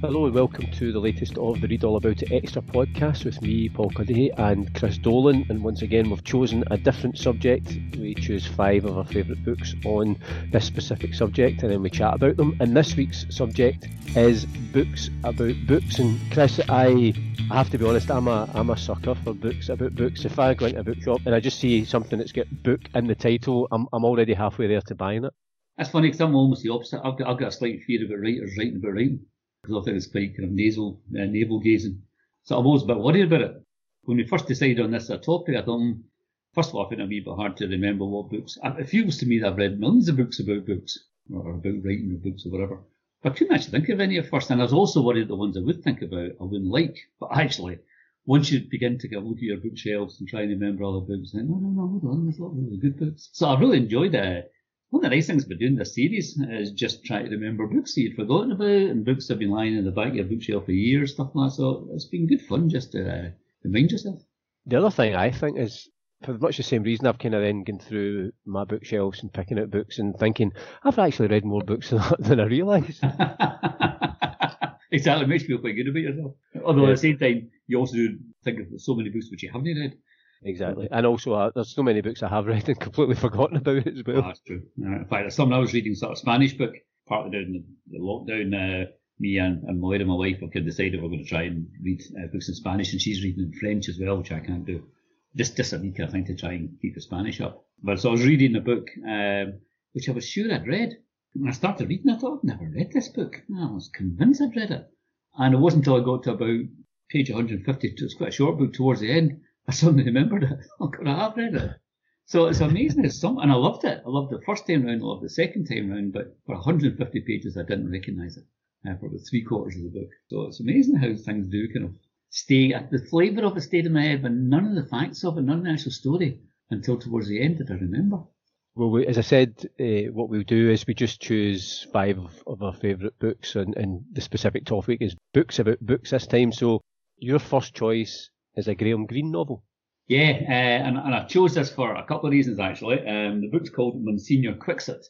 Hello and welcome to the latest of the Read All About It Extra podcast with me, Paul Cuddihy, and Chris Dolan. And once again, we've chosen a different subject. We choose five of our favourite books on this specific subject, and then we chat about them. And this week's subject is books about books. And Chris, I, I have to be honest, I'm a I'm a sucker for books about books. If I go into a bookshop and I just see something that's got book in the title, I'm I'm already halfway there to buying it. That's funny because I'm almost the opposite. I've got, I've got a slight fear about writers writing about writing because I think it's quite kind of nasal, uh, navel gazing. So I'm always a bit worried about it. When we first decided on this topic, I thought, hmm, first of all, I it'd be a bit hard to remember what books. It feels to me that I've read millions of books about books or about writing or books or whatever. But I couldn't actually think of any at first. And I was also worried the ones I would think about I wouldn't like. But actually, once you begin to get a look at your bookshelves and try and remember other books, then, no, no, no, hold on, there's a lot of really good books. So I really enjoyed it one of the nice things about doing this series is just trying to remember books that you'd forgotten about and books that have been lying in the back of your bookshelf for years, stuff like that. So it's been good fun just to uh, remind yourself. The other thing I think is, for much the same reason, I've kind of then gone through my bookshelves and picking out books and thinking, I've actually read more books than, than I realised. exactly, it makes you feel quite good about yourself. Although yeah. at the same time, you also do think of so many books which you haven't read. Exactly, and also uh, there's so many books I have read and completely forgotten about as well. Oh, that's true. Uh, in fact, there's something I was reading, sort of Spanish book, partly during the, the lockdown. Uh, me and, and Moira, my wife, we decided we're going to try and read uh, books in Spanish, and she's reading in French as well, which I can't do. Just just a week, I think, to try and keep the Spanish up. But so I was reading a book um, which I was sure I'd read. When I started reading, I thought I've never read this book. I was convinced I'd read it, and it wasn't until I got to about page 150. It was quite a short book towards the end I suddenly remembered it. Oh God, I have read it. So it's amazing. It's some, and I loved it. I loved the first time round. I loved the second time round. But for 150 pages, I didn't recognise it uh, for about three quarters of the book. So it's amazing how things do kind of stay. The flavour of it stayed in my head, but none of the facts of it, none of the actual story until towards the end did I remember. Well, we, as I said, uh, what we'll do is we just choose five of, of our favourite books, and, and the specific topic is books about books this time. So your first choice is a Graham Greene novel. Yeah, uh, and, and I chose this for a couple of reasons actually. Um, the book's called Monsignor Quixote.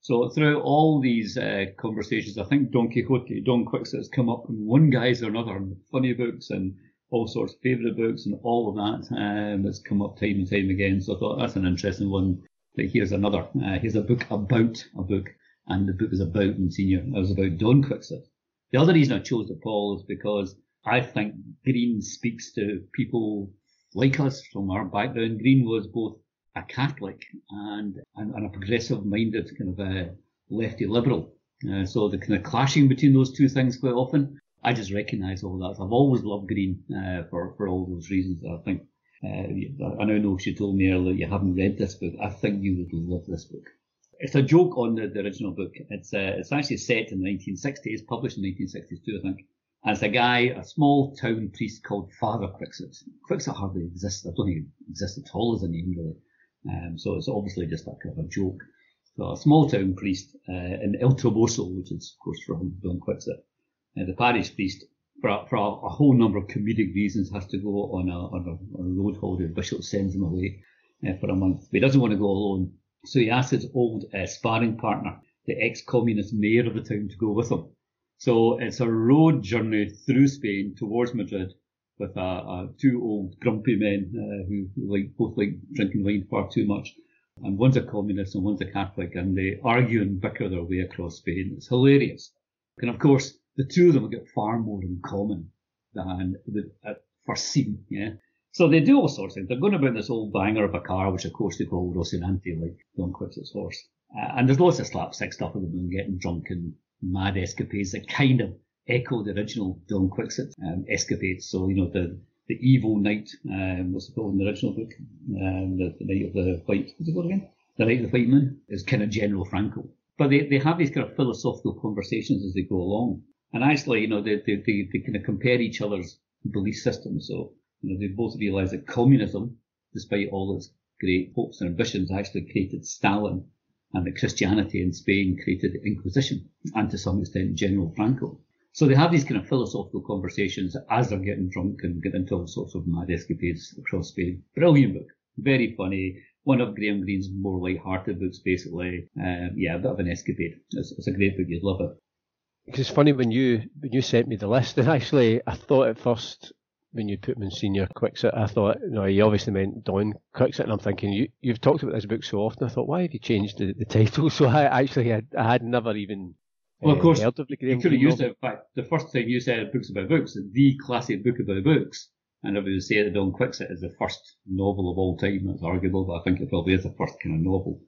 So throughout all these uh, conversations, I think Don Quixote, Don Quixote has come up in one guise or another, funny books and all sorts of favourite books and all of that um, that's come up time and time again. So I thought that's an interesting one. But here's another. Uh, here's a book about a book, and the book is about Monsignor. It was about Don Quixote. The other reason I chose the Paul is because I think Greene speaks to people like us from our background. Greene was both a Catholic and, and, and a progressive minded kind of a lefty liberal. Uh, so the kind of clashing between those two things quite often, I just recognise all that. I've always loved Greene uh, for, for all those reasons. I think, uh, I now know she told me earlier you haven't read this book. I think you would love this book. It's a joke on the, the original book. It's uh, it's actually set in the 1960s, published in 1962, I think as a guy, a small town priest called Father Quixote. Quixote hardly exists. I don't think it exists at all as a name really. Um, so it's obviously just a kind of a joke. So a small town priest uh, in El Toboso, which is of course from Don Quixote. Uh, the parish priest, for a, for a, whole number of comedic reasons, has to go on a, on a, a road holiday. The bishop sends him away uh, for a month. But he doesn't want to go alone. So he asks his old uh, sparring partner, the ex-communist mayor of the town, to go with him. So it's a road journey through Spain towards Madrid with two old grumpy men uh, who, like both like drinking wine far too much. And one's a communist and one's a Catholic, and they argue and bicker their way across Spain. It's hilarious. And of course, the two of them got far more in common than at first scene. Yeah. So they do all sorts of things. They're going about this old banger of a car, which of course they call Rocinante, like Don Quixote's horse. Uh, and there's lots of slapstick stuff of them getting drunk and mad escapades that kind of echo the original Don Quixote um, escapades. So, you know, the, the evil knight, um, what's it called in the original book? Um, the, the Night of the White, what's it called again? The Knight of the White Moon is kind of General Franco. But they, they have these kind of philosophical conversations as they go along. And actually, you know, they, they, they, they kind of compare each other's belief systems. So, you know, they both realize that communism, despite all its great hopes and ambitions, actually created Stalin and that Christianity in Spain created the Inquisition and to some extent General Franco. So they have these kind of philosophical conversations as they're getting drunk and get into all sorts of mad escapades across Spain. Brilliant book. Very funny. One of Graham Greene's more light-hearted books, basically. Um, yeah, a bit of an escapade. It's, it's a great book. You'd love it. It's funny when you when you sent me the list, and actually I thought at first when you put Monsignor Quixote, I thought, you know, you obviously meant Don Quixote, and I'm thinking, you, you've talked about this book so often, I thought, why have you changed the, the title? So I actually had, I had never even well, of uh, course, heard of the Graham you could have used it. In fact, the first thing you said, books about books, the classic book about books, and everybody would say that Don Quixote is the first novel of all time. That's arguable, but I think it probably is the first kind of novel.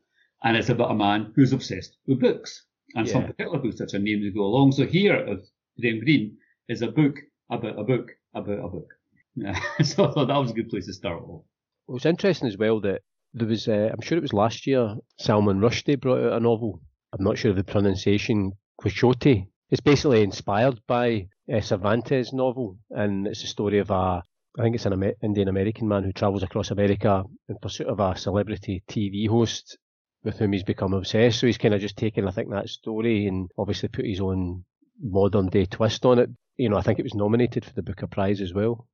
And it's about a man who's obsessed with books and some particular books that are named to go along. So here, of Graham Greene is a book about a book about a book. Yeah. so I thought that was a good place to start off. It was interesting as well that there was, uh, I'm sure it was last year, Salman Rushdie brought out a novel. I'm not sure of the pronunciation, Quixote. It's basically inspired by uh, Cervantes' novel, and it's a story of a, I think it's an Indian American man who travels across America in pursuit of a celebrity TV host with whom he's become obsessed. So he's kind of just taken, I think, that story and obviously put his own modern day twist on it. You know, I think it was nominated for the Booker Prize as well.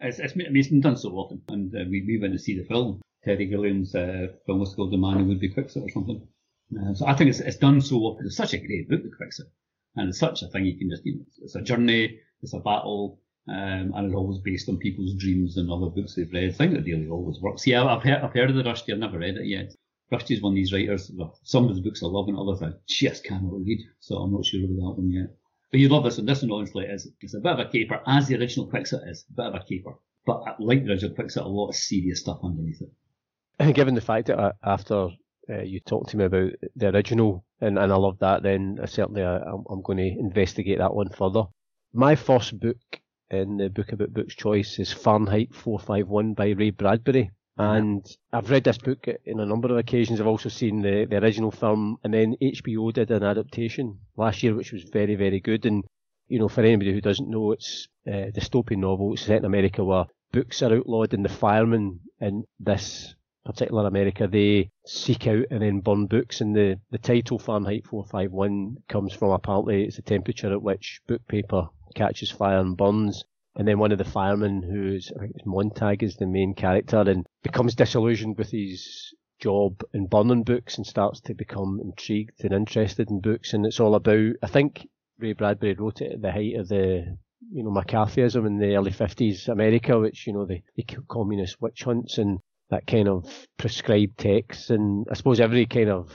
It's, it's, it's been done so often, and uh, we, we went to see the film. Terry Gilliam's uh, film was called The Man Who Would Be Quixote or something. Uh, so I think it's, it's done so often. It's such a great book, The Quixote. And it's such a thing you can just, you know, it's a journey, it's a battle, um, and it's always based on people's dreams and other books they've read. I think that really always works. Yeah, I've heard, I've heard of the Rushdie, I've never read it yet. Rushdies one of these writers, well, some of his books I love and others I just cannot read, so I'm not sure about that one yet. But you love this one. This one honestly is it's a bit of a caper, as the original Quixote is, a bit of a caper. But like the original Quixote, a lot of serious stuff underneath it. Given the fact that uh, after uh, you talked to me about the original, and, and I love that, then uh, certainly I, I'm, I'm going to investigate that one further. My first book in the Book About Books choice is Fahrenheit 451 by Ray Bradbury. Uh-huh. And I've read this book in a number of occasions. I've also seen the, the original film, and then HBO did an adaptation last year, which was very, very good. And, you know, for anybody who doesn't know, it's a dystopian novel. It's set in America where books are outlawed, and the firemen in this particular America, they seek out and then burn books. And the, the title Fahrenheit 451 comes from apparently it's the temperature at which book paper catches fire and burns. And then one of the firemen, who's I think it's Montag, is the main character, and becomes disillusioned with his job in burning books and starts to become intrigued and interested in books. And it's all about, I think Ray Bradbury wrote it at the height of the, you know, McCarthyism in the early 50s America, which, you know, the, the communist witch hunts and that kind of prescribed texts. And I suppose every kind of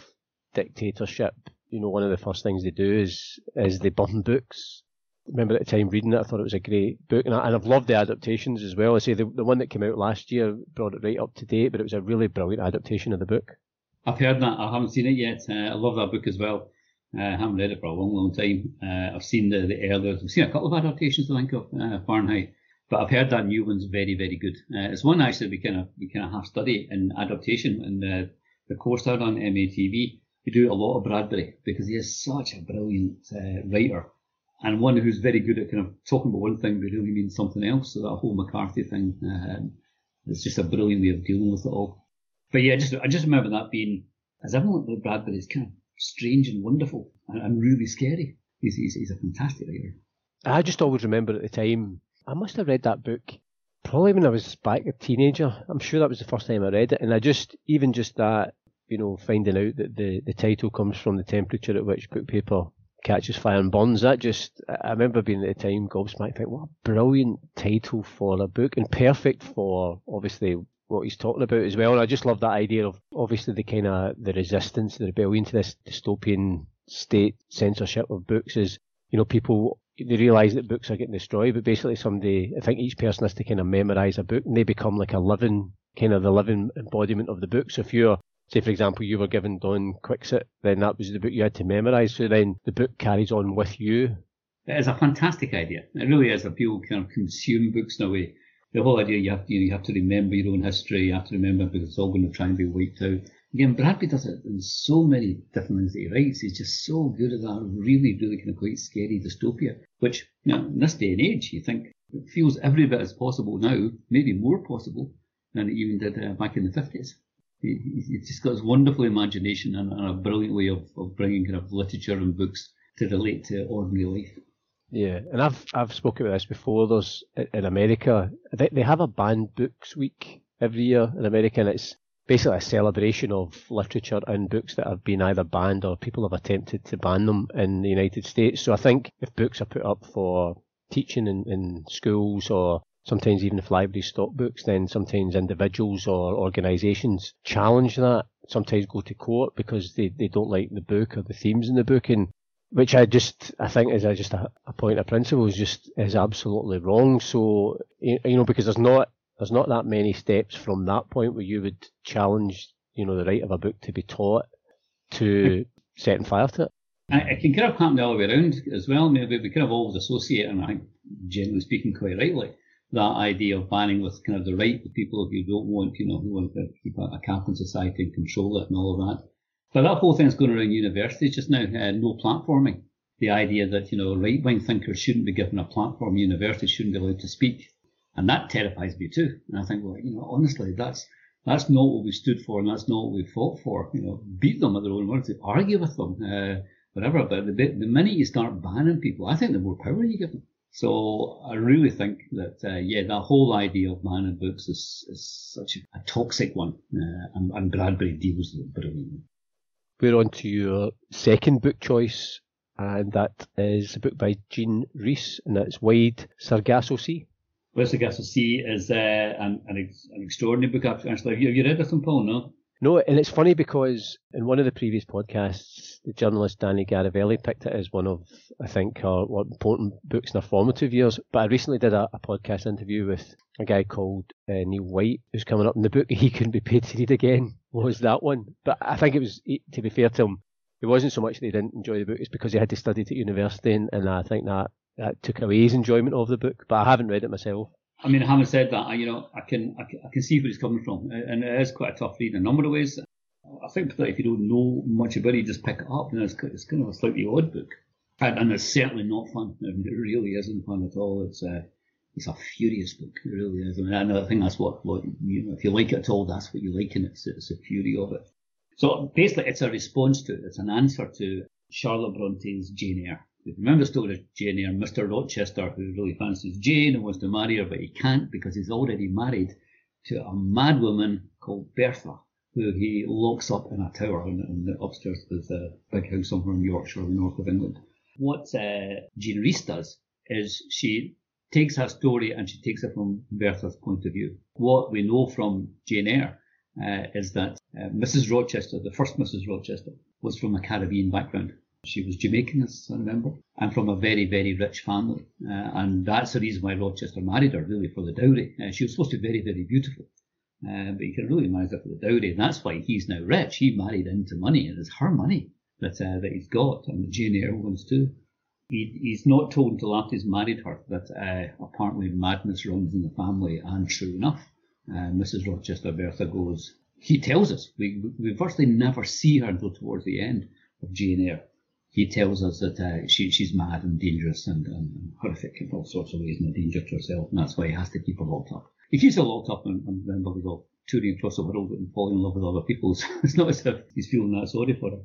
dictatorship, you know, one of the first things they do is, is they burn books remember at the time reading it, I thought it was a great book, and, I, and I've loved the adaptations as well. I say the, the one that came out last year brought it right up to date, but it was a really brilliant adaptation of the book. I've heard that. I haven't seen it yet. Uh, I love that book as well. Uh, I haven't read it for a long, long time. Uh, I've seen the, the earlier, I've seen a couple of adaptations, I think, of uh, Fahrenheit. But I've heard that new one's very, very good. Uh, it's one actually we kind of we kind of half study in adaptation in the, course out on MATV. We do a lot of Bradbury because he is such a brilliant uh, writer and one who's very good at kind of talking about one thing but really means something else. So that whole McCarthy thing, um, it's just a brilliant way of dealing with it all. But yeah, just I just remember that being as everyone with Bradbury is kind of strange and wonderful and, and really scary. He's, he's he's a fantastic writer. I just always remember at the time, I must have read that book probably when I was back a teenager. I'm sure that was the first time I read it, and I just even just that, you know, finding out that the the title comes from the temperature at which book paper catches fire and burns. That just, I remember being at the time gobsmacked, think, what a brilliant title for a book and perfect for obviously what he's talking about as well. And I just love that idea of obviously the kind of the resistance, the rebellion to this dystopian state censorship of books is, you know, people they realise that books are getting destroyed, but basically somebody, I think each person has to kind of memorise a book and they become like a living, kind of the living embodiment of the book. So if you're say for example you were given Don Quixote, then that was the book you had to memorise. So then the book carries on with you. It is a fantastic idea. It really is. People kind of consume books in a way. The whole idea you have to, you, know, you have to remember your own history. You have to remember because it's all going to try and be wiped out. Again, Bradbury does it in so many different things that he writes. He's just so good at that really, really kind of quite scary dystopia. Which, you know, in this day and age, you think It feels every bit as possible now, maybe more possible than it even did uh, back in the 50s. He, he's just got this wonderful imagination and, and a brilliant way of, of bringing kind of literature and books to relate to ordinary life. Yeah, and I've I've spoken about this before. There's in America they they have a banned books week every year in America, and it's basically a celebration of literature and books that have been either banned or people have attempted to ban them in the United States. So I think if books are put up for teaching in, in schools or sometimes even if libraries stop books, then sometimes individuals or organisations challenge that, sometimes go to court because they, they don't like the book or the themes in the book and which I just I think is a, just a, a point of principle is just is absolutely wrong. So you know because there's not there's not that many steps from that point where you would challenge, you know, the right of a book to be taught to setting fire to it. it can kind of happen the other way around as well. Maybe we kind of always associate, and I think generally speaking, quite rightly, that idea of banning with kind of the right of people who don't want, you know, who want to keep a, a society and control it and all of that. But that whole thing's going around universities just now, uh, no platforming. The idea that, you know, right wing thinkers shouldn't be given a platform, universities shouldn't be allowed to speak. And that terrifies me too. And I think, well, you know, honestly, that's that's not what we stood for, and that's not what we fought for. You know, beat them at their own words, argue with them, uh, whatever. But the, the minute you start banning people, I think the more power you give them. So I really think that, uh, yeah, that whole idea of banning books is, is such a, toxic one, uh, and, and Bradbury deals with it brilliantly. We're on to your second book choice, and that is a book by Jean Rhys, and that's Wide Sargasso Sea. West Sargasso Sea is uh, an, an, ex- an, extraordinary book, actually. Have you, have you read this one, Paul? No? No, and it's funny because in one of the previous podcasts, the journalist Dani Garavelli picked it as one of, I think, our important books in our formative years. But I recently did a, a podcast interview with a guy called uh, Neil White, who's coming up in the book he couldn't be paid to read again, was that one. But I think it was, to be fair to him, it wasn't so much that he didn't enjoy the book, it's because he had to study at university, and, and I think that that took away his enjoyment of the book. But I haven't read it myself. I mean, having said that, I, you know, I can, I can I can see where he's coming from, and it is quite a tough read in a number of ways. I think that if you don't know much about it, you just pick it up. Know, it's, it's kind of a slightly odd book, and, and it's certainly not fun. I it really isn't fun at all. It's a it's a furious book. It really is. I mean, I think that's what, what you know, if you like it at all, that's what you like in it. It's, it's the fury of it. So basically, it's a response to it. It's an answer to Charlotte Bronte's Jane Eyre. You remember the story of Jane Eyre, Mr. Rochester, who really fancies Jane and wants to marry her, but he can't because he's already married to a mad woman called Bertha, who he locks up in a tower in, in the upstairs of a big house somewhere in Yorkshire, the north of England. What uh, Jean does is she takes her story and she takes it from Bertha's point of view. What we know from Jane Eyre uh, is that uh, Mrs. Rochester, the first Mrs. Rochester, was from a Caribbean background. She was Jamaican, as I remember, and from a very, very rich family. Uh, and that's the reason why Rochester married her, really, for the dowry. Uh, she was supposed to be very, very beautiful. Uh, but he can really marry her for the dowry, and that's why he's now rich. He married into money, and it's her money that uh, that he's got, and Jane Eyre wants too. He, he's not told until after he's married her that uh, apparently madness runs in the family, and true enough, uh, Mrs. Rochester Bertha goes. He tells us we we virtually never see her until towards the end of Jane Eyre he tells us that uh, she, she's mad and dangerous and, and, horrific in all sorts of ways and a danger to herself, and that's why he has to keep her locked up. He keeps her locked up and, and then he's all touring across the world and falling in love with other people. It's not as if he's feeling that sorry for her.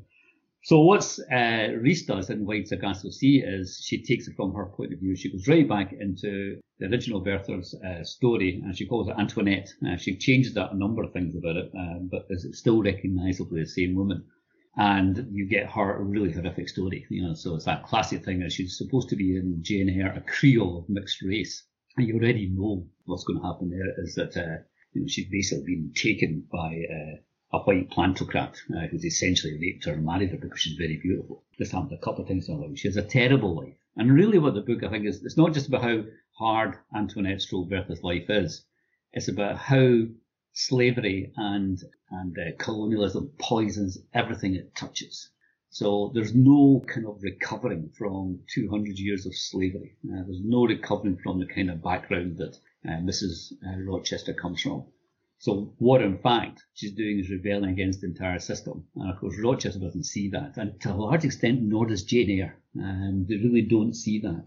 So what's uh, Rhys does in Wide Sargasso Sea is she takes it from her point of view. She goes right back into the original Bertha's uh, story, and she calls it Antoinette. Uh, she changes that a number of things about it, uh, but is it still recognisably the same woman and you get her a really horrific story. You know, so it's that classic thing that she's supposed to be in Jane Eyre, a Creole of mixed race, and you already know what's going to happen there is that uh, you know, she's basically been taken by uh, a white plantocrat uh, who's essentially raped her and married her because she's very beautiful. This happened a couple of times in her life. She has a terrible life, and really, what the book I think is, it's not just about how hard Antoinette Stroll Bertha's life is. It's about how slavery and and uh, colonialism poisons everything it touches. So there's no kind of recovering from 200 years of slavery. Uh, there's no recovering from the kind of background that uh, Mrs. Uh, Rochester comes from. So what in fact she's doing is rebelling against the entire system. And of course Rochester doesn't see that. And to a large extent, nor does Jane Eyre. And they really don't see that.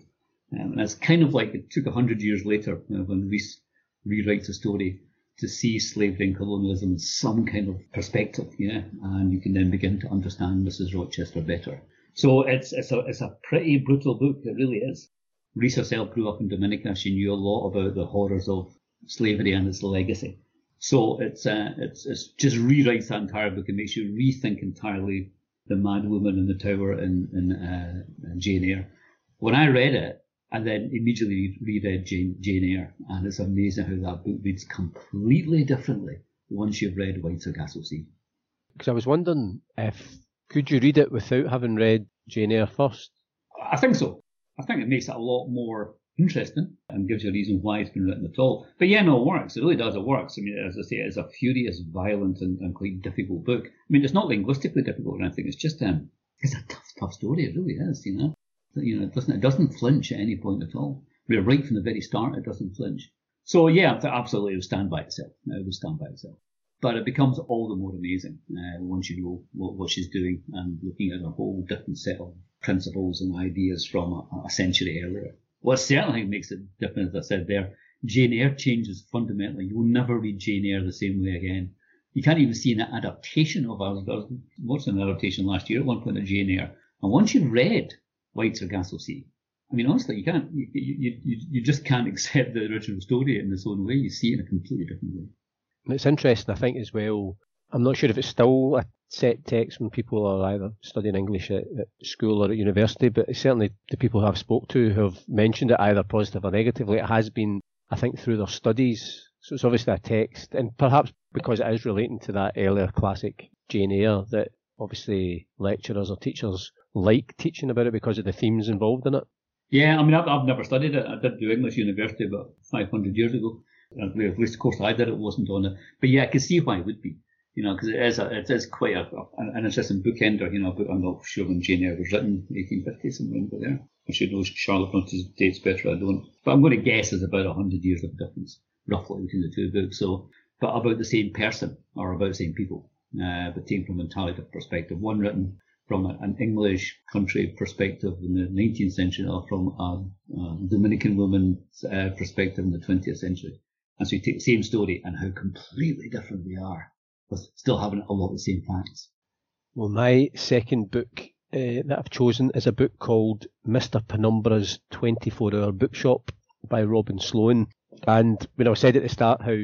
Um, and it's kind of like it took hundred years later know, when Rhys rewrites a story to see slavery and colonialism in some kind of perspective, yeah, and you can then begin to understand Mrs. Rochester better. So it's it's a it's a pretty brutal book. It really is. Rhys herself grew up in Dominica. She knew a lot about the horrors of slavery and its legacy. So it's uh, it's it's just rewrites that entire book and makes you rethink entirely the mad woman in the tower in in, uh, in Jane Eyre. When I read it, I then immediately reread Jane, Jane Eyre, and it's amazing how that book reads completely differently once you've read Wide Sargasso Sea. Because I was wondering if could you read it without having read Jane Eyre first? I think so. I think it makes it a lot more interesting and gives you a reason why it's been written at all. But yeah, no, it works. It really does. It works. I mean, as I say, it's a furious, violent, and, and quite difficult book. I mean, it's not linguistically difficult or anything. It's just um, it's a tough, tough story. It really is. You know, you know, it doesn't it doesn't flinch at any point at all. Mean, right from the very start, it doesn't flinch. So yeah, absolutely, it will stand by itself. It will stand by itself. But it becomes all the more amazing uh, once you know what, what she's doing and looking at a whole different set of principles and ideas from a, a century earlier. What certainly makes it different, as I said there, Jane Eyre changes fundamentally. You will never read Jane Eyre the same way again. You can't even see an adaptation of, I was an adaptation last year at one point of Jane Eyre. And once you've read Wide Sargasso Sea, I mean, honestly, you can't, you, you, you, you just can't accept the original story in its own way. You see it in a completely different way. It's interesting, I think, as well. I'm not sure if it's still a set text when people are either studying English at, at, school or at university, but certainly the people I've spoke to who have mentioned it either positive or negatively, it has been, I think, through their studies. So it's obviously a text, and perhaps because it is relating to that earlier classic Jane Eyre, that obviously lecturers or teachers like teaching about it because of the themes involved in it. Yeah, I mean, I've, I've never studied it. I did do English university about 500 years ago. At least, of course, I did it wasn't on it. But yeah, I can see why it would be you know, because it is a, it is quite a, an interesting bookender, you know, but I'm not sure when Jane Eyre was written, 1850 somewhere but there. I should know Charlotte Bronte's dates better, I don't. But I'm going to guess there's about 100 years of difference, roughly, between the two books. So, but about the same person, or about the same people, uh, but taken from an entirely different perspective. One written from an English country perspective in the 19th century, or from a, a Dominican woman's uh, perspective in the 20th century. And so you take the same story and how completely different they are with still having a lot of the same facts. Well, my second book uh, that I've chosen is a book called Mr. Penumbra's 24 Hour Bookshop by Robin Sloan. And when I said at the start how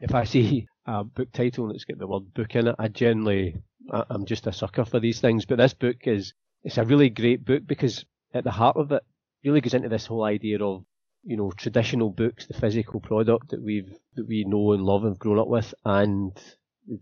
if I see a book title and it's got the word book in it, I generally, I'm just a sucker for these things. But this book is, it's a really great book because at the heart of it really goes into this whole idea of you know traditional books, the physical product that we've that we know and love and have grown up with, and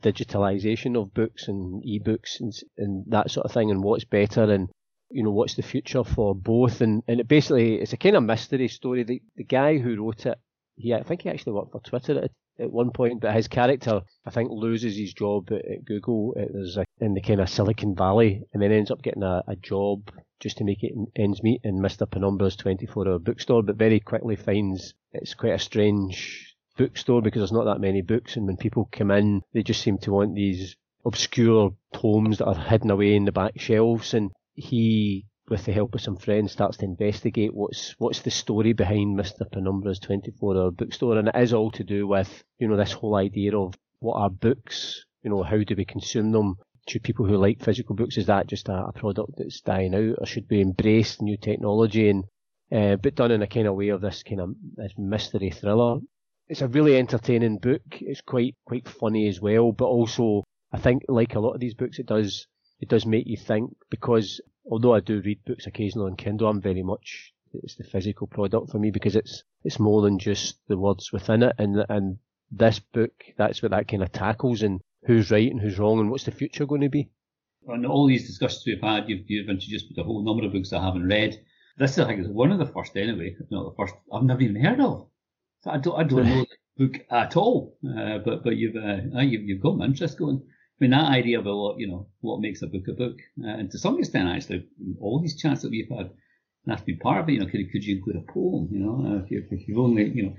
digitalization of books and e-books and, and that sort of thing and what's better and you know what's the future for both and, and it basically it's a kind of mystery story the, the guy who wrote it he I think he actually worked for Twitter at, one point but his character I think loses his job at, at Google there's a, uh, in the kind of Silicon Valley and then ends up getting a, a job just to make it ends meet in Mr. Penumbra's 24 hour bookstore but very quickly finds it's quite a strange bookstore because there's not that many books, and when people come in, they just seem to want these obscure tomes that are hidden away in the back shelves. And he, with the help of some friends, starts to investigate what's what's the story behind Mr. Penumbra's 24-hour bookstore, and it is all to do with you know this whole idea of what are books, you know, how do we consume them? Should people who like physical books, is that just a, a product that's dying out, or should we embrace new technology and uh, but done in a kind of way of this kind of this mystery thriller it's a really entertaining book. It's quite quite funny as well, but also I think like a lot of these books, it does it does make you think because although I do read books occasionally on Kindle, I'm very much it's the physical product for me because it's it's more than just the words within it, and and this book that's what that kind of tackles and who's right and who's wrong and what's the future going to be. And all these discussions we've had, you've, you've introduced a whole number of books I haven't read. This I think is one of the first anyway, if not the first I've never even heard of. I don't, I don't know the book at all, uh, but but you've, uh, you've you've got my interest going. I mean, that idea of a lot, you know, what makes a book a book, uh, and to some extent, actually, all these chats that we've had, that's been part of it. You know, could, could you include a poem? You know, uh, if, you, if you've only, you know,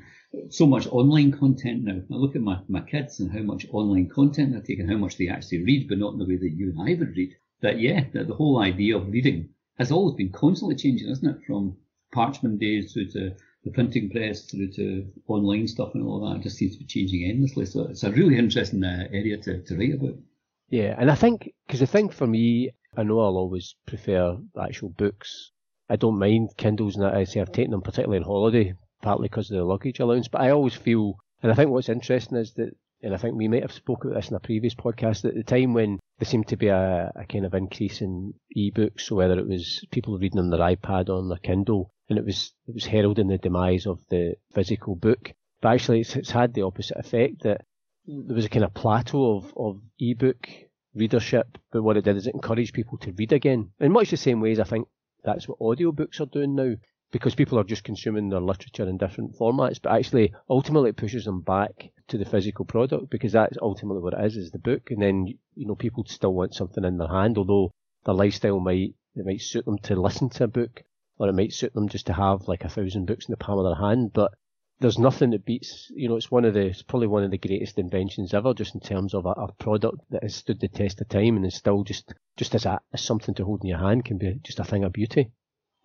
so much online content now. I look at my, my kids and how much online content they're taking, how much they actually read, but not in the way that you and I would read. That yeah, that the whole idea of reading has always been constantly changing, isn't it? From parchment days through to the printing press through to online stuff and all that. It just seems to be changing endlessly. So it's a really interesting uh, area to, to write about. Yeah, and I think, because the thing for me, I know I'll always prefer actual books. I don't mind Kindles, and I say I've taken them particularly on holiday, partly because of the luggage allowance, but I always feel, and I think what's interesting is that and I think we might have spoken about this in a previous podcast at the time when there seemed to be a, a kind of increase in ebooks, so whether it was people reading on their iPad or on their Kindle, and it was it was heralding the demise of the physical book. But actually, it's, it's had the opposite effect that there was a kind of plateau of, of ebook readership, but what it did is it encouraged people to read again. In much the same ways, I think that's what audiobooks are doing now because people are just consuming their literature in different formats, but actually ultimately it pushes them back to the physical product because that's ultimately what it is, is the book. And then, you know, people still want something in their hand, although their lifestyle might, it might suit them to listen to a book or it might suit them just to have like a thousand books in the palm of their hand. But there's nothing that beats, you know, it's one of the, it's probably one of the greatest inventions ever, just in terms of a, a product that has stood the test of time and is still just, just as a, as something to hold in your hand can be just a thing of beauty.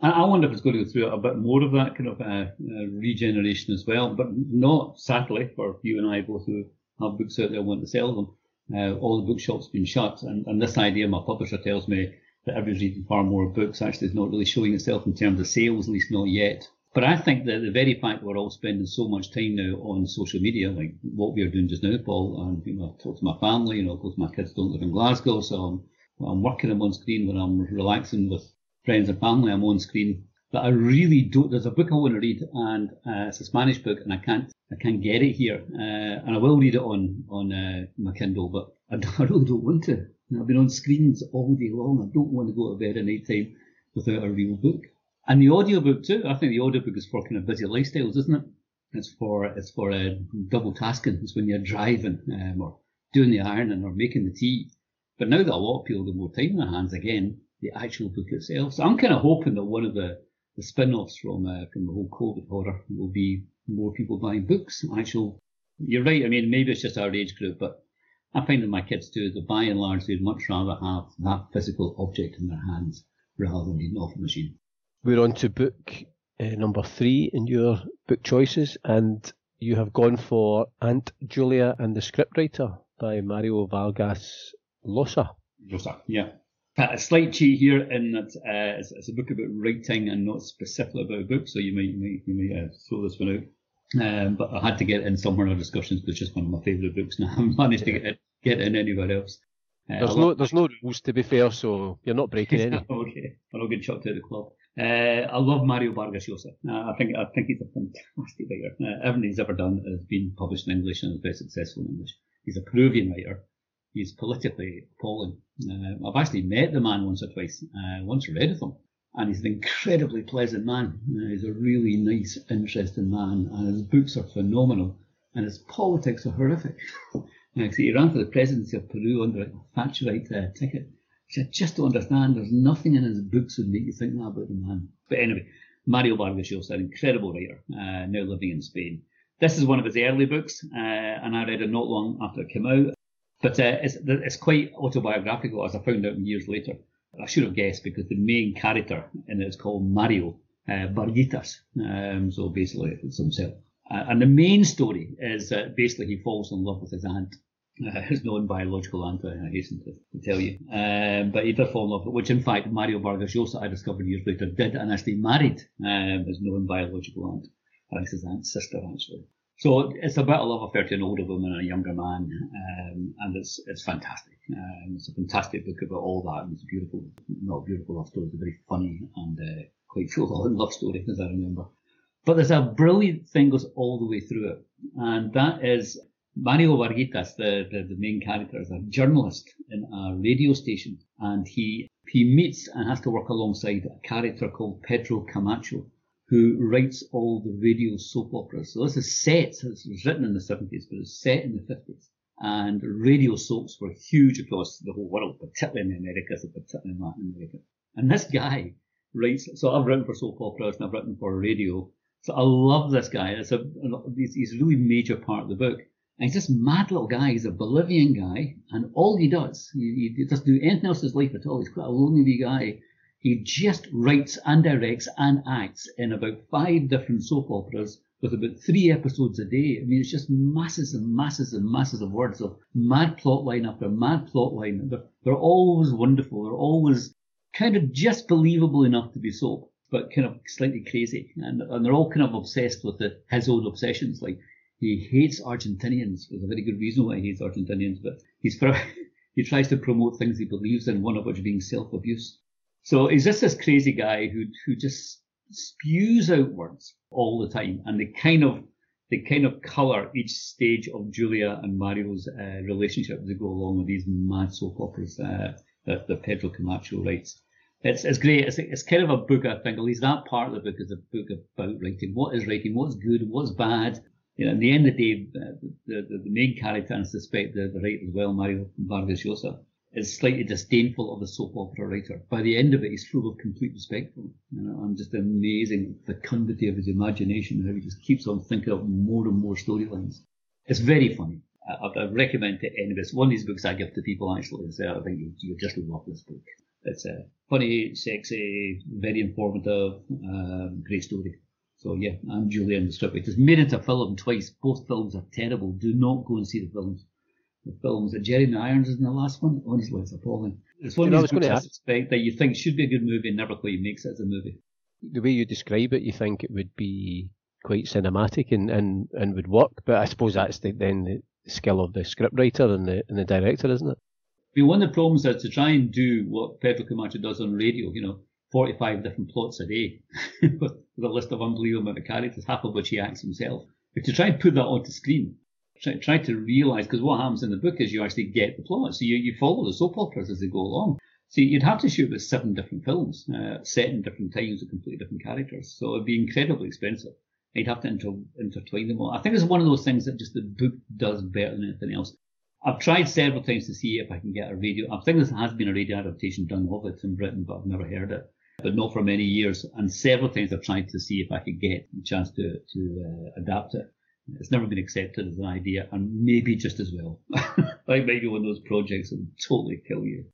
I wonder if it's going to go through a bit more of that kind of uh, uh, regeneration as well, but not sadly for you and I both who have books out there want to sell them. Uh, all the bookshops been shut, and, and this idea my publisher tells me that everyone's reading far more books actually is not really showing itself in terms of sales, at least not yet. But I think that the very fact we're all spending so much time now on social media, like what we are doing just now, Paul, and you I talk to my family, you know, both my kids don't live in Glasgow, so I'm, I'm working on screen when I'm relaxing with friends and family I'm on screen. But I really don't. There's a book I want to read, and uh, it's a Spanish book, and I can't I can't get it here. Uh, and I will read it on on uh, my Kindle, but I, I, really don't want to. You know, I've been on screens all day long. I don't want to go to bed at night time without a real book. And the audiobook too. I think the audiobook is for kind of busy lifestyles, isn't it? It's for it's for uh, double tasking. It's when you're driving um, or doing the ironing or making the tea. But now that a lot of people have more time in their hands again, the actual book itself. So I'm kind of hoping that one of the, the spin-offs from uh, from the whole COVID horror will be more people buying books. Actual, you're right. I mean, maybe it's just our age group, but I find that my kids do that by and large they'd much rather have that physical object in their hands rather than reading off machine. We're on to book uh, number three in your book choices, and you have gone for Aunt Julia and the Scriptwriter by Mario Vargas Llosa. Llosa, yeah a slight cheat here in that uh, it's, it's, a book about writing and not specifically about a book, so you might you might, you might uh, throw this one out. Um, but I had to get in somewhere in our discussions because it's just one of my favourite books, and I haven't managed to get in, get in anywhere else. Uh, there's no there's no rules to be fair, so you're not breaking any. okay, I'm not getting chucked out of the club. Uh, I love Mario Vargas Llosa. Uh, I think I think he's a fantastic writer. Uh, everything he's ever done has been published in English and is very successful in English. He's a Peruvian writer he's politically appalling. Uh, I've actually met the man once or twice, uh, once read of him, and he's an incredibly pleasant man. Uh, he's a really nice, interesting man, and his books are phenomenal, and his politics are horrific. he ran for the presidency of Peru under a Thatcherite ticket, which I just don't understand. There's nothing in his books would make you think that about the man. But anyway, Mario Vargas Llosa, an incredible writer, uh, now living in Spain. This is one of his early books, uh, and I read it not long after it came out. But uh, it's, it's quite autobiographical, as I found out years later. I should have guessed because the main character in it is called Mario uh, Varguitas. Um, so basically, it's himself. Uh, and the main story is that basically he falls in love with his aunt, uh, his non-biological aunt, I hasten to, to tell you. Um, but he does fall in love which in fact Mario Vargas Llosa, I discovered years later, did and actually married um, his non-biological aunt. I think his aunt's sister, actually. So it's about a love affair to an older woman and a younger man, um, and it's it's fantastic. Um, it's a fantastic book about all that, and it's a beautiful, not a beautiful love story. It's a very funny and uh, quite full of love story, as I remember. But there's a brilliant thing goes all the way through it, and that is Mario Varguitas, the, the, the main character, is a journalist in a radio station, and he he meets and has to work alongside a character called Pedro Camacho, who writes all the radio soap operas. So this is set, it was written in the 70s, but it's set in the 50s. And radio soaps were huge across the whole world, particularly in the Americas and particularly in Latin America. And this guy writes, so I've written for soap operas and I've written for radio. So I love this guy. It's a, he's a really major part of the book. And he's this mad little guy. He's a Bolivian guy. And all he does, he, he doesn't do anything else in his life at all. He's quite a lonely guy He just writes and directs and acts in about five different soap operas with about three episodes a day. I mean, it's just masses and masses and masses of words of mad plot line after mad plot line. They're, they're always wonderful. They're always kind of just believable enough to be soap, but kind of slightly crazy. And, and they're all kind of obsessed with the, his own obsessions. Like he hates Argentinians. There's a very good reason why he hates Argentinians, but he's he tries to promote things he believes in, one of which being self-abuse. So he's just this crazy guy who who just spews out words all the time, and they kind of they kind of colour each stage of Julia and Mario's uh, relationship as they go along with these mad soap operas uh, that, that Pedro Camacho writes. It's, it's great. It's, it's kind of a book, I think, at least that part of the book is a book about writing. What is writing? What's good? What's bad? You know, in the end of the day, uh, the, the, the main character, and I suspect the, the writer as well, Mario Vargas Llosa, is slightly disdainful of the soap opera writer. By the end of it, he's full of complete respect for him. You know, and just amazing the fecundity of his imagination, how he just keeps on thinking of more and more storylines. It's very funny. I, I recommend to anybody. It's one of these books I give to people actually. So I think you, you just love this book. It's a funny, sexy, very informative, um, great story. So yeah, Aunt Julia and the Scriptwriter. It's made into a film twice. Both films are terrible. Do not go and see the films the films that Jeremy Irons is in the last one. Honestly, it's appalling. It's one you know, of books I suspect that you think should be a good movie and never quite makes it as a movie. The way you describe it, you think it would be quite cinematic and, and, and would work, but I suppose that's the, then the skill of the scriptwriter and the and the director, isn't it? I mean, one of the problems is to try and do what Pedro Camacho does on radio, you know, 45 different plots a day with a list of unbelievable characters, half of which he acts himself. But to try and put that onto screen, try, try to realize, because what happens in the book is you actually get the plot. So you, you follow the soap operas as they go along. So you'd have to shoot with seven different films, uh, set in different times with completely different characters. So it'd be incredibly expensive. You'd have to inter- intertwine them all. I think it's one of those things that just the book does better than anything else. I've tried several times to see if I can get a radio. I think there has been a radio adaptation done of it in Britain, but I've never heard it. But not for many years. And several times I've tried to see if I could get a chance to to uh, adapt it. It's never been accepted as an idea, and maybe just as well. like maybe one of those projects that would totally kill you.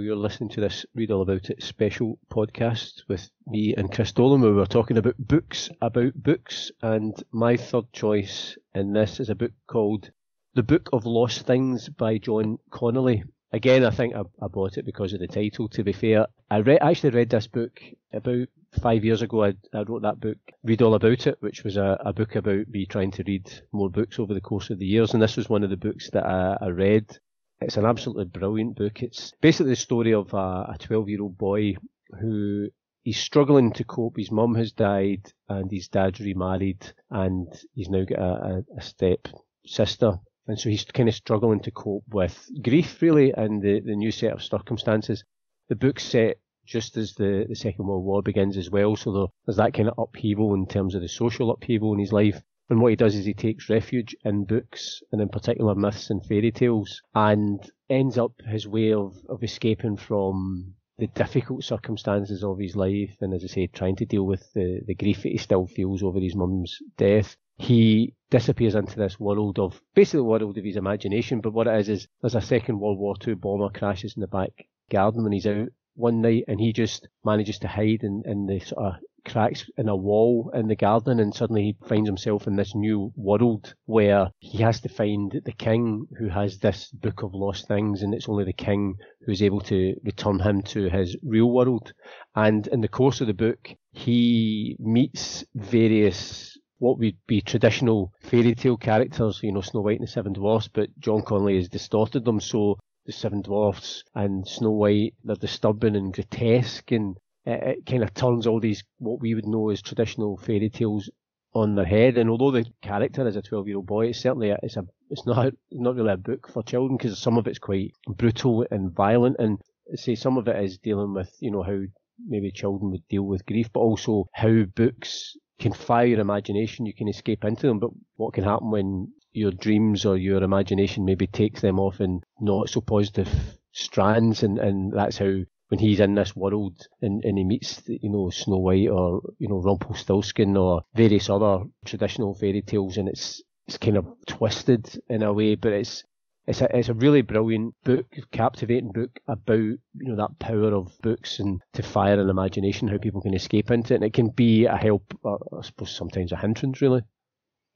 You're listening to this Read All About It special podcast with me and Chris Dolan, where we're talking about books about books. And my third choice in this is a book called the Book of Lost Things by John Connolly. Again, I think I, I bought it because of the title, to be fair. I re- actually read this book about five years ago. I, I, wrote that book, Read All About It, which was a, a, book about me trying to read more books over the course of the years. And this was one of the books that I, I read. It's an absolutely brilliant book. It's basically the story of a 12 year old boy who he's struggling to cope. His mum has died and his dad's remarried and he's now got a, a step sister and so he's kind of struggling to cope with grief, really, and the, the new set of circumstances. The book's set just as the, the Second World War begins as well, so there's that kind of upheaval in terms of the social upheaval in his life. And what he does is he takes refuge in books, and in particular myths and fairy tales, and ends up his way of, of escaping from the difficult circumstances of his life, and as I say, trying to deal with the, the grief that he still feels over his mum's death he disappears into this world of basically the world of his imagination. But what it is is there's a Second World War II bomber crashes in the back garden when he's out one night, and he just manages to hide in, in the sort of cracks in a wall in the garden, and suddenly he finds himself in this new world where he has to find the king who has this book of lost things, and it's only the king who's able to return him to his real world. And in the course of the book, he meets various what would be traditional fairy tale characters, you know, Snow White and the Seven Dwarfs, but John Connolly has distorted them so the Seven Dwarfs and Snow White, they're disturbing and grotesque and it, it kind of turns all these, what we would know as traditional fairy tales on their head. And although the character is a 12 year old boy, it's certainly a, it's a, it's not, not really a book for children because some of it's quite brutal and violent. And say some of it is dealing with, you know, how maybe children would deal with grief, but also how books can fire your imagination, you can escape into them, but what can happen when your dreams or your imagination maybe takes them off in not so positive strands and, and that's how when he's in this world and, and he meets, you know, Snow White or, you know, Rumpelstiltskin or various other traditional fairy tales and it's, it's kind of twisted in a way, but it's, it's a, it's a really brilliant book, captivating book about, you know, that power of books and to fire an imagination, how people can escape into it. And it can be a help, I suppose sometimes a hindrance, really.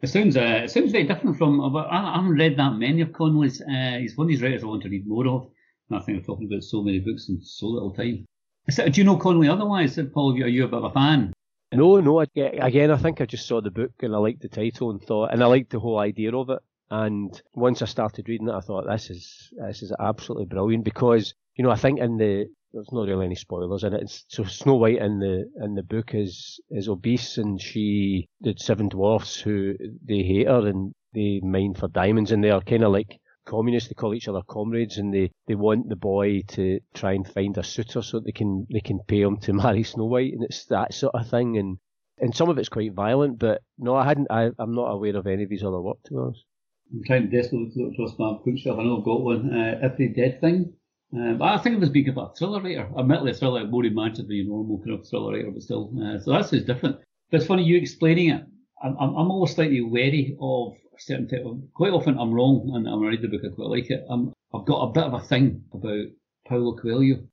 It sounds uh, it sounds very different from. I, haven't read that many of Connolly's. Uh, he's one of these writers I want to read more of. I think I'm talking about so many books in so little time. do you know Connolly otherwise? Paul, are you a bit of a fan? No, no. again, I think I just saw the book and I liked the title and thought, and I liked the whole idea of it. And once I started reading it, I thought this is this is absolutely brilliant because you know I think in the there's not really any spoilers in it. It's, so Snow White in the in the book is is obese and she did seven dwarfs who they hate her and they mine for diamonds and they are kind of like communists. They call each other comrades, and they, they want the boy to try and find a suitor so that they can they can pay him to marry Snow White, and it's that sort of thing. And and some of it's quite violent, but no, I hadn't. I, I'm not aware of any of his other work, to be honest. I'm trying desperately to look across my bookshelf. I know I've got one. Uh, Every Dead Thing. Uh, but I think it was being a thriller writer. Admittedly, a thriller more romantic than your normal kind of thriller writer, but still. Uh, so that's just different. But it's funny you explaining it. I'm, I'm, I'm slightly wary of certain type of, quite often I'm wrong and I'm read the book, I quite like it. I'm, I've got a bit of a thing about Paulo Coelho.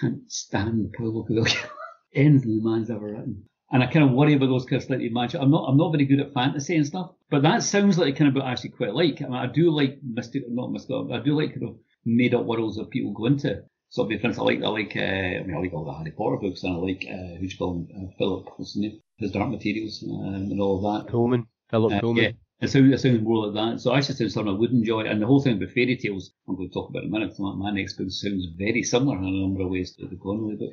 Can't stand Paulo Coelho. Anything the man's ever written. And I kind of worry about those kind of slightly magic. I'm not, I'm not very good at fantasy and stuff, but that sounds like kind of what I actually quite like. I mean, I do like mystic, not mystical, I do like kind of made up worlds that people go into. So, for instance, I like, I like, uh, I mean, I like all the Harry Potter books, and I like, uh, who's called uh, Philip, what's his name? His Dark Materials, um, and all of that. Pullman, Philip uh, Pullman. Yeah, it sounds, it sounds more like that. So I just sounds something I would enjoy. And the whole thing about fairy tales, I'm going to talk about in a minute. So my next book sounds very similar in a number of ways to the Connolly book.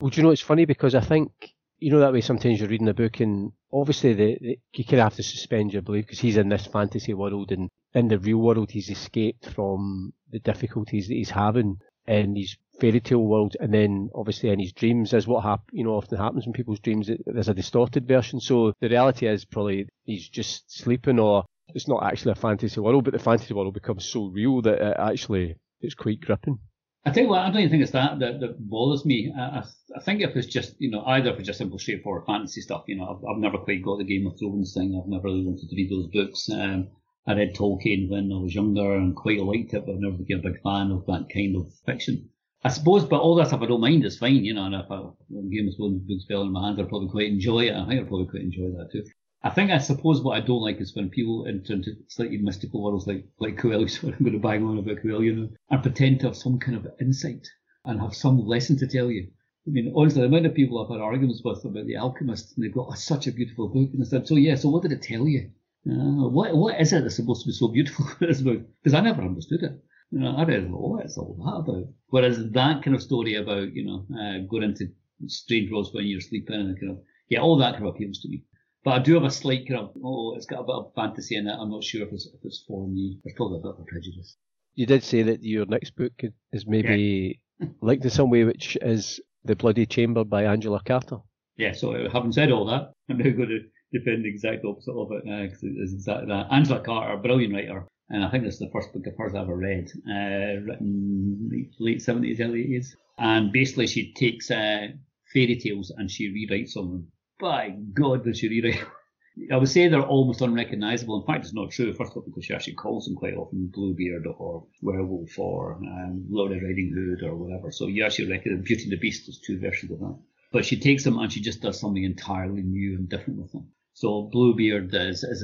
Well, you know, it's funny because I think, you know, that way sometimes you're reading a book and obviously the, the you kind of have to suspend your belief because he's in this fantasy world and in the real world he's escaped from the difficulties that he's having and his fairy tale world, and then obviously in his dreams is what hap- you know often happens in people's dreams. There's a distorted version, so the reality is probably he's just sleeping, or it's not actually a fantasy world, but the fantasy world becomes so real that it actually it's quite gripping. I think what, I don't even think it's that that, that bothers me. I, I, I, think if it's just, you know, either if it's just simple, straightforward fantasy stuff, you know, I've, I've never quite got the Game of Thrones thing. I've never really wanted to read those books. Um, I read Tolkien when I was younger and quite liked it, but I've never been a big fan of that kind of fiction. I suppose, but all that stuff I don't mind is fine, you know, and if I, Game of Thrones books fell in my hands, I'd probably quite enjoy it. I think I'd probably quite enjoy that too. I think, I suppose what I don't like is when people enter into slightly mystical worlds like, like Coelho, so I'm going to bang on about Coelho, you know, and pretend to have some kind of insight and have some lesson to tell you. I mean, honestly, the amount of people I've had arguments with about The Alchemist, and they've got oh, such a beautiful book, and I said, so yeah, so what did it tell you? Uh, what what is it that's supposed to be so beautiful about? Because I never understood it. You know, I don't know what's all that about. Whereas that kind of story about, you know, uh, going into strange worlds when you're sleeping and kind of, yeah, all that kind of appeals to me. But I do have a slight kind of, oh, it's got a bit of fantasy in it. I'm not sure if it's, if it's for me. There's probably a bit of a prejudice. You did say that your next book is maybe yeah. linked in some way, which is The Bloody Chamber by Angela Carter. Yeah, so having said all that, I'm now going to defend the exact opposite of it because uh, it is exactly that. Angela Carter, brilliant writer, and I think this is the first book of hers I ever read, uh, written late, 70s, early 80s. And basically, she takes uh, fairy tales and she rewrites them. By God, does she rewrite I would say they're almost unrecognisable. In fact, it's not true. First of all, because she actually calls them quite often Bluebeard or Werewolf or um, Lord Riding Hood or whatever. So you actually reckon Beauty and the Beast, there's two versions of that. But she takes them and she just does something entirely new and different with them. So Bluebeard is, is,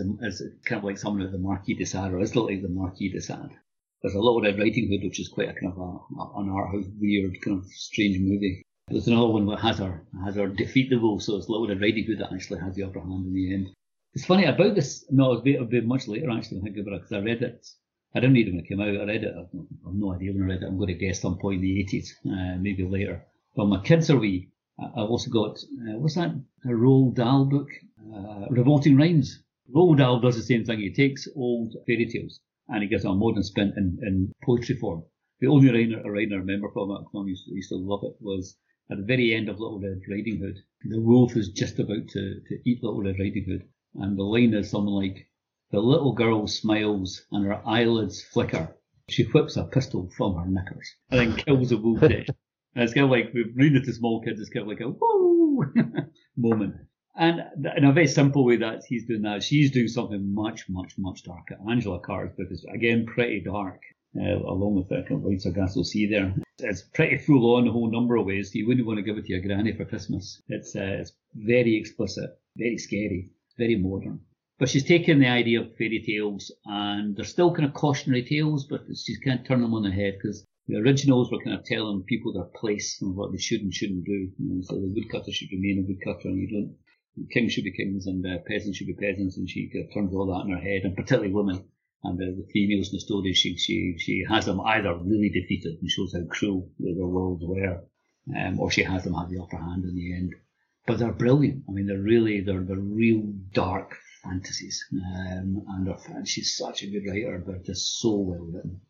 kind of like someone of the Marquis de Sade, or is like the Marquis de Sade. There's a Little Red Riding Hood, which is quite a kind of a, an art house, weird, kind of strange movie. There's another one that has her has her defeat the wolf, so it's a Little Red Riding Hood that actually has the upper hand in the end. It's funny about this. No, it was a much later actually. I think about it because I read it. I didn't read it when it came out. I read it. I've no, I've no idea when I read it. I'm going to guess some point in the 80s, uh, maybe later. But my kids are wee. I've also got uh, what's that? A Roald Dahl book uh, Revolting Rhymes. Roald Dahl does the same thing. He takes old fairy tales and he gives them a modern spin in, in poetry form. The only a line I remember from it, I used, to, used to love it, was at the very end of Little Red Riding Hood. The wolf is just about to, to eat Little Red Riding Hood. And the line is something like, the little girl smiles and her eyelids flicker. She whips a pistol from her knickers and then kills the wolf dead. And it's kind of like, reading it to small kids, it's kind of like a whoa moment. And in a very simple way that he's doing that, she's doing something much, much, much darker. Angela Carter's book is, again, pretty dark, uh, along with the Lights of Sargasso Sea there. It's pretty full on a whole number of ways. You wouldn't want to give it to your granny for Christmas. It's, uh, it's very explicit, very scary, very modern. But she's taken the idea of fairy tales, and they're still kind of cautionary tales, but she's kind of turned them on their head because the originals were kind of telling people their place and what they should and shouldn't do. You know, so the woodcutter should remain a woodcutter, and you don't kings should be kings and uh, peasants should be peasants, and she kind of turns all that in her head, and particularly women. And uh, the females in the story, she, she, she has them either really defeated and shows how cruel their worlds were, um, or she has them have the upper hand in the end. But they're brilliant. I mean, they're really, they're, they're real dark fantasies. Um, and she's such a good writer, but just so well written.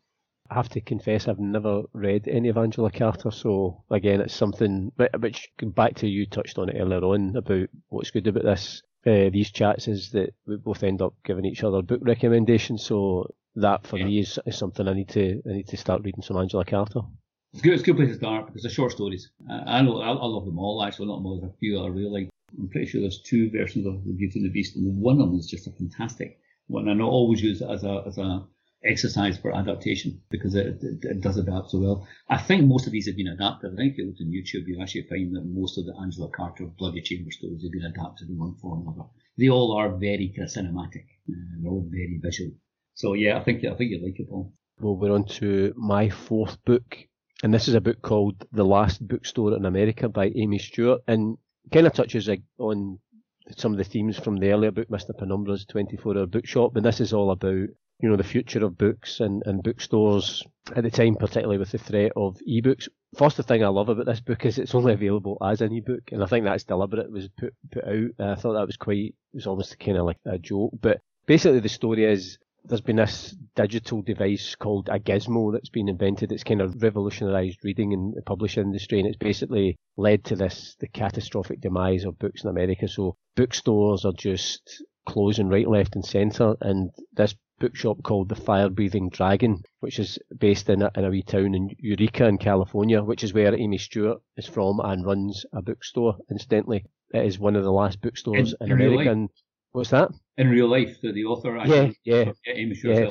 I have to confess I've never read any of Angela Carter, so again it's something which back to you touched on it earlier on about what's good about this uh, these chats is that we both end up giving each other book recommendations. So that for yeah. me is, is, something I need to I need to start reading some Angela Carter. It's good. It's a good place to start because they're short stories. I, I know I, I, love them all actually. Not more. There's a few I really like. I'm pretty sure there's two versions of The Beauty and the Beast, and one of them is just a fantastic one. And I always use it as a as a exercise for adaptation because it, it, it, does adapt so well. I think most of these have been adapted. I think if you look on YouTube, you actually find that most of the Angela Carter Bloody Chamber stories have been adapted in one form or another. They all are very kind of cinematic. Uh, they're all very visual. So yeah, I think I think you like it, Paul. Well, we're on to my fourth book, and this is a book called The Last Bookstore in America by Amy Stewart, and kind of touches on some of the themes from the earlier book, Mr. Penumbra's 24 Hour Bookshop, but this is all about you know, the future of books and, and bookstores at the time, particularly with the threat of ebooks. First, the thing I love about this book is it's only available as an ebook, and I think that's deliberate. It was put put out. I thought that was quite, it was almost kind of like a joke. But basically, the story is there's been this digital device called a gizmo that's been invented. It's kind of revolutionised reading in the publishing industry, and it's basically led to this the catastrophic demise of books in America. So bookstores are just closing right, left, and centre, and this bookshop called the Fire Breathing Dragon, which is based in a, in a wee town in Eureka in California, which is where Amy Stewart is from and runs a bookstore. Incidentally, it is one of the last bookstores in, in America. What's that? In real life, the, the author actually, yeah, yeah, Amy Stewart. Yeah.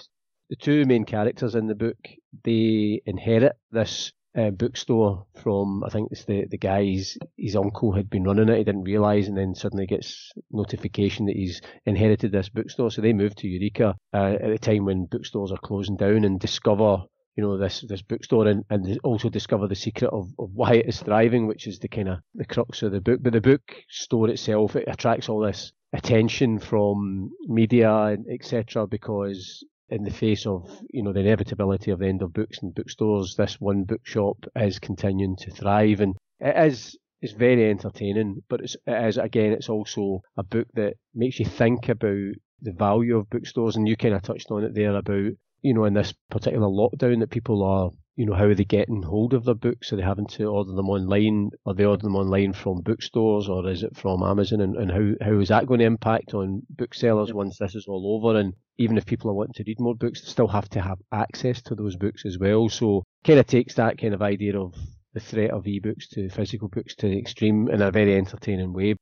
The two main characters in the book, they inherit this uh, bookstore from I think it's the the guy's his uncle had been running it. He didn't realise, and then suddenly gets notification that he's inherited this bookstore. So they move to Eureka uh, at the time when bookstores are closing down and discover you know this this bookstore and, and also discover the secret of, of why it is thriving, which is the kind of the crux of the book. But the bookstore itself it attracts all this attention from media and etc because in the face of you know the inevitability of the end of books and bookstores, this one bookshop is continuing to thrive, and it is it's very entertaining. But it's, it is again, it's also a book that makes you think about the value of bookstores, and you kind of touched on it there about you know in this particular lockdown that people are you know, how are they getting hold of their books? Are they having to order them online? Are they ordering them online from bookstores or is it from Amazon? And, and how, how is that going to impact on booksellers once this is all over? And even if people are wanting to read more books, they still have to have access to those books as well. So kind of takes that kind of idea of the threat of ebooks to physical books to the extreme in a very entertaining way.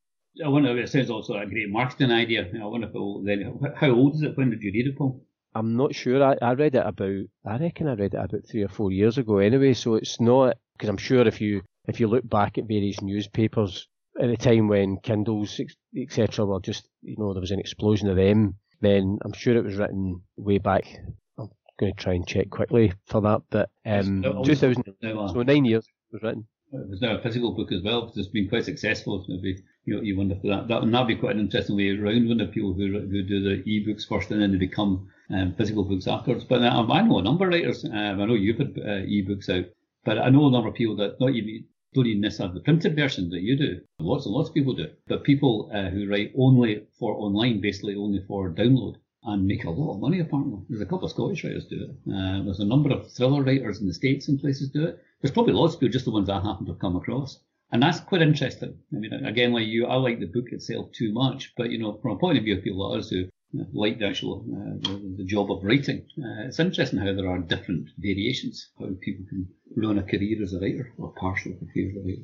I wonder if it sounds also a great marketing idea. I wonder if it, then how old is it? When did you read it, Paul? I'm not sure. I, I read it about, I reckon I read it about three or four years ago anyway. So it's not, because I'm sure if you, if you look back at various newspapers at the time when Kindles, etc., were just, you know, there was an explosion of them, then I'm sure it was written way back. I'm going to try and check quickly for that, but um, 2000, so nine years was written. There's now a physical book as well it's been quite successful. Maybe you, you wonder for that. That would be quite an interesting way around when the people who, who do the e-books first and then they become um, physical books afterwards. But um, I know a number of writers. Um, I know you've had uh, e-books out, but I know a number of people that not even don't even necessarily have the printed version that you do. Lots and lots of people do. But people uh, who write only for online, basically only for download, and make a lot of money apparently. There's a couple of Scottish writers do it. Uh, there's a number of thriller writers in the States and places do it. There's probably lots of people, just the ones I happen to have come across. And that's quite interesting. I mean, again, like you, I like the book itself too much, but you know, from a point of view of people like us who like the actual uh, the, the, job of writing. Uh, it's interesting how there are different variations, how people can run a career as a writer or partial career as a writer.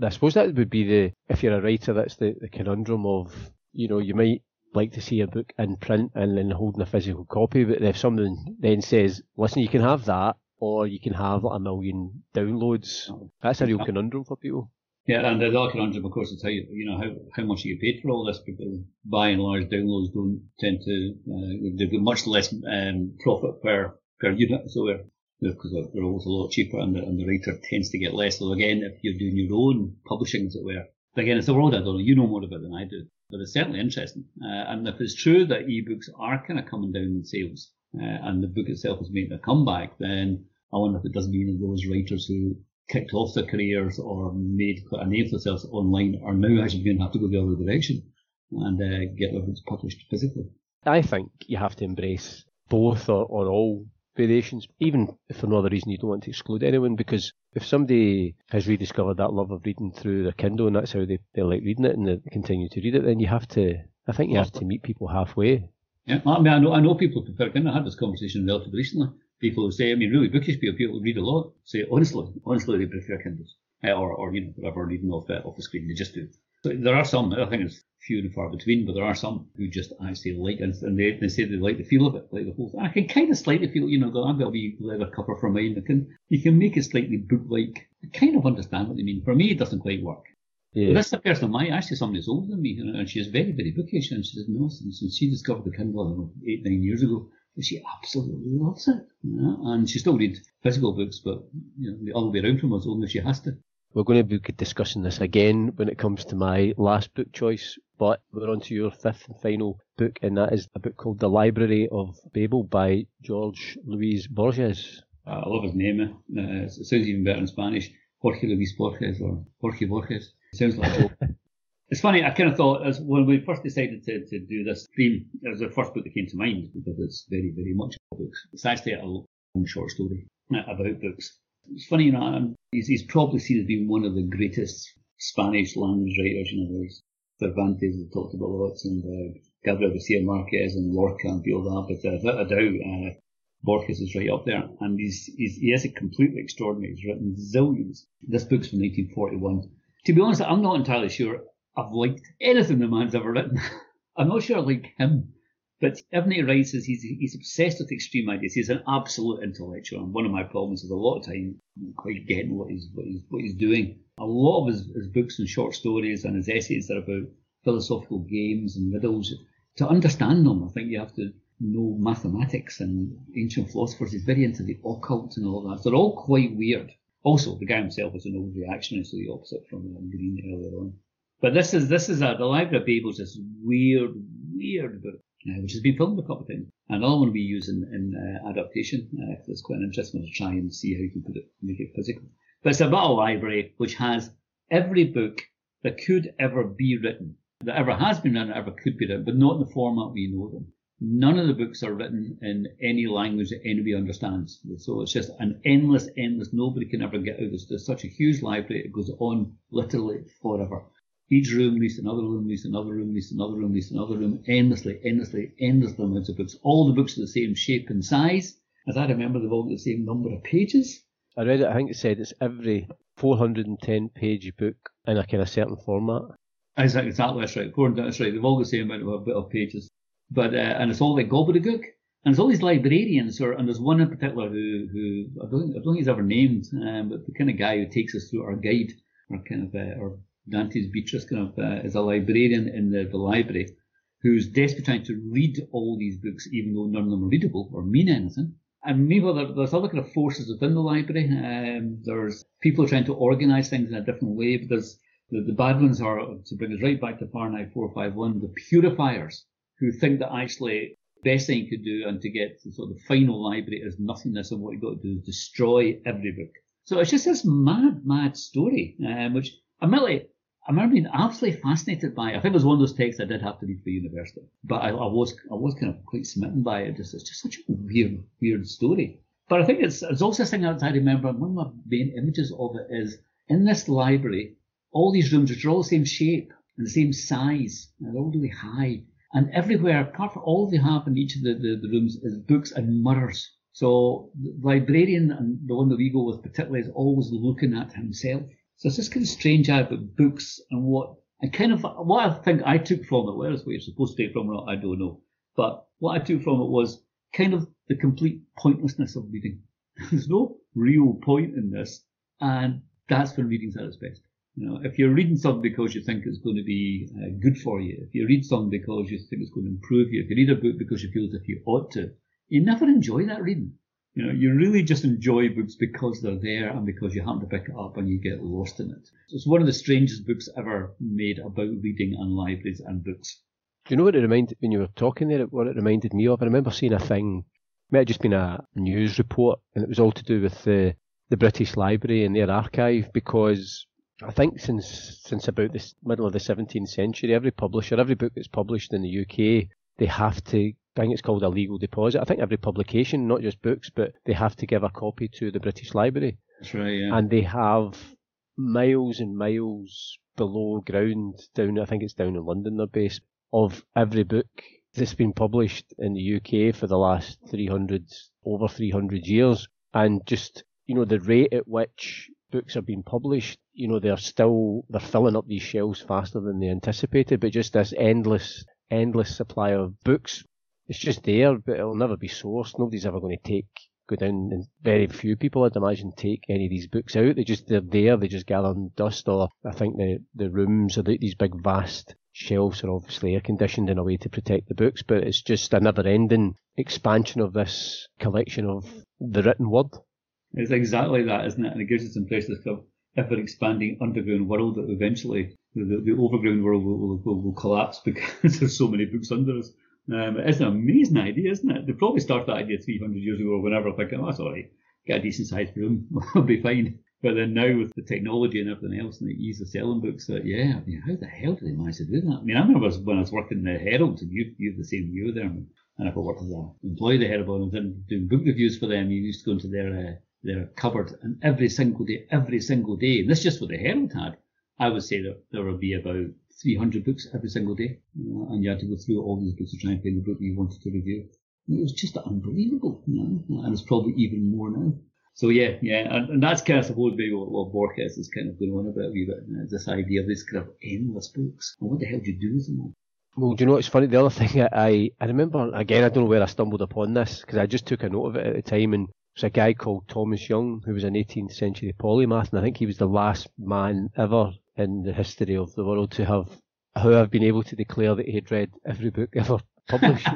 I suppose that would be the if you're a writer, that's the, the conundrum of you know you might like to see a book in print and then holding a physical copy, but if someone then says, "Listen, you can have that," or you can have like a million downloads, that's a real conundrum for people. Yeah, and the other conundrum, of course, is how you know how, how much you paid for all this. Because by and large, downloads don't tend to uh, they've much less um, profit per per unit, so they're because they're always a lot cheaper, and the, and the writer tends to get less. So again, if you're doing your own publishing, as it were, again, it's the world I don't know. You know more about it than I do, but it's certainly interesting. Uh, and if it's true that ebooks are kind of coming down in sales, uh, and the book itself is making a comeback, then I wonder if it doesn't mean that those writers who kicked off their careers or made quite a name for themselves online are now actually going to have to go the other direction and uh, get their books published physically. I think you have to embrace both or, or all variations, even if for no other reason you don't want to exclude anyone, because if somebody has rediscovered that love of reading through their Kindle and that's how they, they like reading it and they continue to read it, then you have to, I think you have to meet people halfway. Yeah, I mean, I know, I know people prefer Kindle. I had this conversation relatively recently people who say, I mean, really bookish people, people who read a lot, say, honestly, honestly, they prefer Kindles. Uh, or, or, you know, whatever, reading off, uh, off the screen. They just do. So there are some, I think it's few and far between, but there are some who just actually like it, and they, they say they like the feel of it, like the whole thing. I can kind of slightly feel, you know, I've got a wee leather cover for mine. I can, you can make it slightly book-like. I kind of understand what they mean. For me, it doesn't quite work. Yeah. But that's the person of mine, actually somebody who's older than me, and she's very, very bookish, and she says, no, since, she discovered the Kindle, know, eight, nine years ago, she absolutely loves it. And she still reads physical books, but you know, the other way around from us, only if she has to. We're going to be discussing this again when it comes to my last book choice, but we're on to your fifth and final book, and that is a book called The Library of Babel by George Luis Borges. I love his name. Uh, it sounds even better in Spanish. Jorge Luis Borges or Jorge Borges. It sounds like It's funny, I kind of thought as when we first decided to, to do this theme, it was the first book that came to mind because it's very, very much books. It's actually a long short story about books. It's funny, you know, um, he's, he's probably seen as being one of the greatest Spanish language writers. You know, there's Cervantes, we talked about lots, and uh, Gabriel Garcia Marquez and Lorca and like that. But uh, without a doubt, uh, Borges is right up there. And he's, he's, he is a completely extraordinary. He's written zillions. This book's from 1941. To be honest, I'm not entirely sure I've liked anything the man's ever written. I'm not sure I like him, but he writes is he's, he's obsessed with extreme ideas. He's an absolute intellectual. And one of my problems is a lot of time I'm quite getting what he's, what he's, what he's doing. A lot of his, his books and short stories and his essays are about philosophical games and riddles. To understand them, I think you have to know mathematics and ancient philosophers. He's very into the occult and all that. So they're all quite weird. Also, the guy himself is an old reactionary, so the opposite from Greene earlier on. But this is this is a the Library of Babel is weird, weird book, uh, which has been filmed a couple of times. And another one we use in, in uh, adaptation. Uh, it's quite an interesting one to try and see how you can put it, make it physical. But it's about a library which has every book that could ever be written, that ever has been written, ever could be written, but not in the format we know them. None of the books are written in any language that anybody understands. So it's just an endless, endless, nobody can ever get out. There's, there's such a huge library, it goes on literally forever. Each room leads another room, leads another room, leads another room, leads another room, endlessly, endlessly, endless amounts of books. All the books are the same shape and size. As I remember, they've all got the same number of pages. I read it, I think it said it's every 410 page book in a kind of certain format. Exactly, exactly that's right. 400, that's right. They've all got the same amount of, bit of pages. But, uh, and it's all like gobbledygook. And there's all these librarians, or, and there's one in particular who, who I don't, I don't think he's ever named, um, but the kind of guy who takes us through our guide, or kind of, uh, or Dante's Beatrice kind of uh, is a librarian in the, the library who's desperately trying to read all these books, even though none of them are readable or mean anything. And meanwhile, there, there's other kind of forces within the library. Um, there's people trying to organise things in a different way. But there's the, the bad ones are, to bring us right back to Fahrenheit 451, the purifiers who think that actually best thing you could do and to get to sort of the final library is nothingness and what you've got to do is destroy every book. So it's just this mad, mad story, um, which admittedly I remember being absolutely fascinated by it. I think it was one of those texts I did have to read for university, but I, I was I was kind of quite smitten by it. Just it's just such a weird weird story. But I think it's it's also a thing that I remember. One of my main images of it is in this library, all these rooms which are all the same shape and the same size, and they're all really high. And everywhere, apart from all they have in each of the, the, the rooms, is books and mirrors. So the librarian and the one that we go with particularly is always looking at himself. So it's just kind of strange how about books and what and kind of what I think I took from it, whereas where you're supposed to take from it, I don't know. But what I took from it was kind of the complete pointlessness of reading. There's no real point in this, and that's when reading's at its best. You know, if you're reading something because you think it's going to be uh, good for you, if you read something because you think it's going to improve you, if you read a book because you feel as if you ought to, you never enjoy that reading. You know, you really just enjoy books because they're there and because you happen to pick it up and you get lost in it. So it's one of the strangest books ever made about reading and libraries and books. Do you know what it reminded when you were talking there? What it reminded me of? I remember seeing a thing. It might have just been a news report, and it was all to do with the the British Library and their archive because I think since since about the middle of the 17th century, every publisher, every book that's published in the UK, they have to. I think it's called a legal deposit. I think every publication, not just books, but they have to give a copy to the British Library. That's right. Yeah. And they have miles and miles below ground down. I think it's down in London. They're based of every book that's been published in the UK for the last 300 over 300 years, and just you know the rate at which books are being published, you know they're still they're filling up these shelves faster than they anticipated. But just this endless endless supply of books, it's just there, but it'll never be sourced. Nobody's ever going to take go down and very few people I'd imagine take any of these books out. They just they're there, they just gather dust or I think the the rooms are these big vast shelves are obviously air conditioned in a way to protect the books, but it's just a never ending expansion of this collection of the written word. It's exactly that, isn't it? And it gives us impression of ever expanding underground world that eventually the, the overground world will, will, will collapse because there's so many books under us. Um, it's an amazing idea, isn't it? They probably started that idea 300 years ago or whenever, thinking, oh, that's all right, get a decent sized room, we'll be fine. But then now with the technology and everything else and the ease of selling books, that yeah, I mean, how the hell did they manage to do that? I mean, I remember when I was working in the Herald, and you you the same you there, and I worked as an employee of the Herald and doing book reviews for them, you used to go into their uh, their cupboard and every single day, every single day, and this is just what the Herald had. I would say that there would be about 300 books every single day, and you had to go through all these books to try and find the book you wanted to review. it was just unbelievable, you know? and it's probably even more now. So yeah, yeah, and, and that's kind of supposed to be what, what Borges is kind of going on about bit. Uh, this idea of these kind of endless books. Well, what the hell do you do with them all? Well, do you know what's funny? The other thing I I remember again, I don't know where I stumbled upon this because I just took a note of it at the time, and was a guy called Thomas Young who was an 18th century polymath, and I think he was the last man ever in the history of the world to have, who have been able to declare that he had read every book ever published.